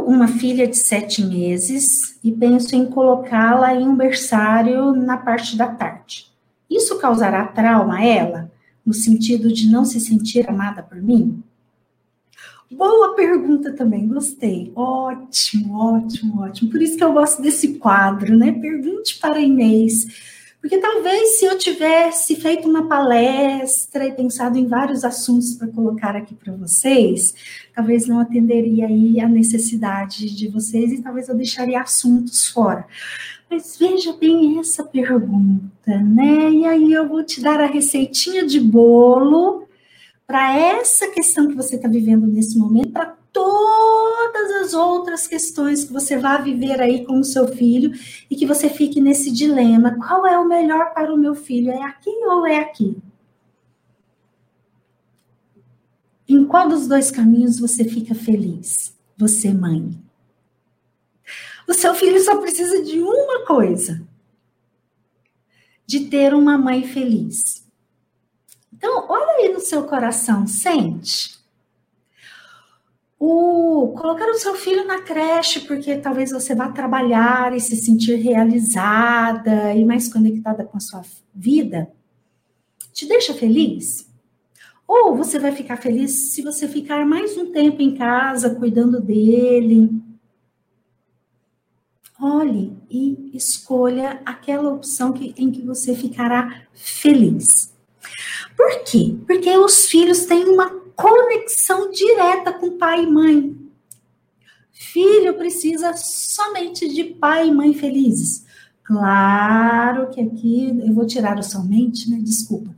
tenho uma filha de sete meses e penso em colocá-la em um berçário na parte da tarde. Isso causará trauma a ela, no sentido de não se sentir amada por mim? Boa pergunta também, gostei. Ótimo, ótimo, ótimo. Por isso que eu gosto desse quadro, né? Pergunte para Inês. Porque talvez se eu tivesse feito uma palestra e pensado em vários assuntos para colocar aqui para vocês, talvez não atenderia aí a necessidade de vocês e talvez eu deixaria assuntos fora. Mas veja bem essa pergunta, né? E aí eu vou te dar a receitinha de bolo para essa questão que você está vivendo nesse momento, para todas as outras questões que você vai viver aí com o seu filho e que você fique nesse dilema: qual é o melhor para o meu filho? É aqui ou é aqui? Em qual dos dois caminhos você fica feliz? Você, mãe. O seu filho só precisa de uma coisa: de ter uma mãe feliz. Então, olha aí no seu coração, sente. O colocar o seu filho na creche, porque talvez você vá trabalhar e se sentir realizada e mais conectada com a sua vida, te deixa feliz? Ou você vai ficar feliz se você ficar mais um tempo em casa cuidando dele? Olhe e escolha aquela opção que, em que você ficará feliz. Por quê? Porque os filhos têm uma conexão direta com pai e mãe. Filho precisa somente de pai e mãe felizes. Claro que aqui eu vou tirar o somente, né? Desculpa.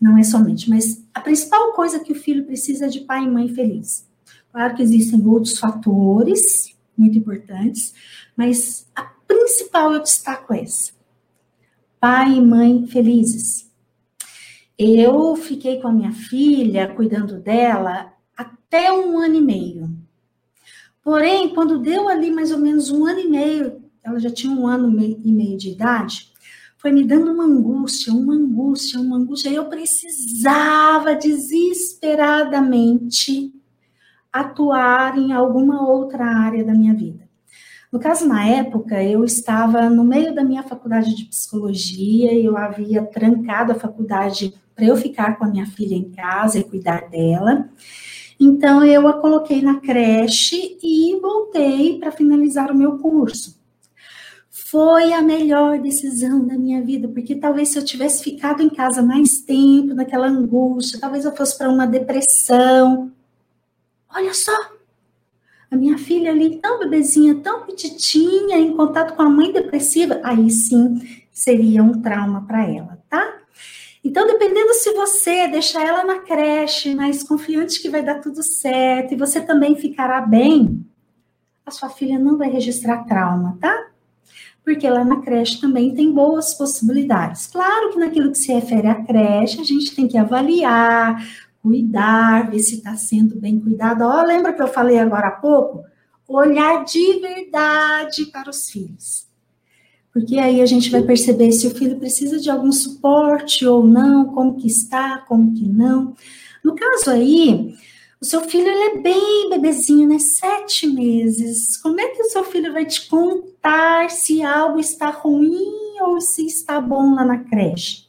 Não é somente, mas a principal coisa que o filho precisa é de pai e mãe felizes. Claro que existem outros fatores muito importantes, mas a principal eu destaco essa. Pai e mãe felizes. Eu fiquei com a minha filha, cuidando dela, até um ano e meio. Porém, quando deu ali mais ou menos um ano e meio, ela já tinha um ano e meio de idade, foi me dando uma angústia, uma angústia, uma angústia. Eu precisava desesperadamente atuar em alguma outra área da minha vida. No caso, na época, eu estava no meio da minha faculdade de psicologia, e eu havia trancado a faculdade para eu ficar com a minha filha em casa e cuidar dela. Então, eu a coloquei na creche e voltei para finalizar o meu curso. Foi a melhor decisão da minha vida, porque talvez se eu tivesse ficado em casa mais tempo, naquela angústia, talvez eu fosse para uma depressão. Olha só, a minha filha ali, tão bebezinha, tão petitinha, em contato com a mãe depressiva, aí sim seria um trauma para ela, tá? Então, dependendo se você deixar ela na creche, mas confiante que vai dar tudo certo, e você também ficará bem, a sua filha não vai registrar trauma, tá? Porque lá na creche também tem boas possibilidades. Claro que naquilo que se refere à creche, a gente tem que avaliar, cuidar, ver se está sendo bem cuidado. Ó, lembra que eu falei agora há pouco? Olhar de verdade para os filhos porque aí a gente vai perceber se o filho precisa de algum suporte ou não, como que está, como que não. No caso aí, o seu filho ele é bem bebezinho, né? Sete meses. Como é que o seu filho vai te contar se algo está ruim ou se está bom lá na creche?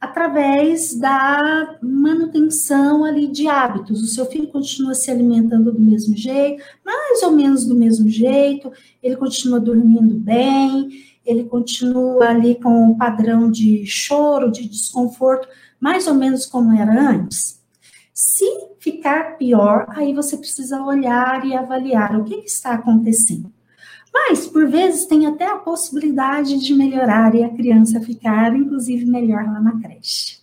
Através da manutenção ali de hábitos. O seu filho continua se alimentando do mesmo jeito, mais ou menos do mesmo jeito, ele continua dormindo bem, ele continua ali com um padrão de choro, de desconforto, mais ou menos como era antes. Se ficar pior, aí você precisa olhar e avaliar o que, que está acontecendo. Mas, por vezes, tem até a possibilidade de melhorar e a criança ficar, inclusive, melhor lá na creche?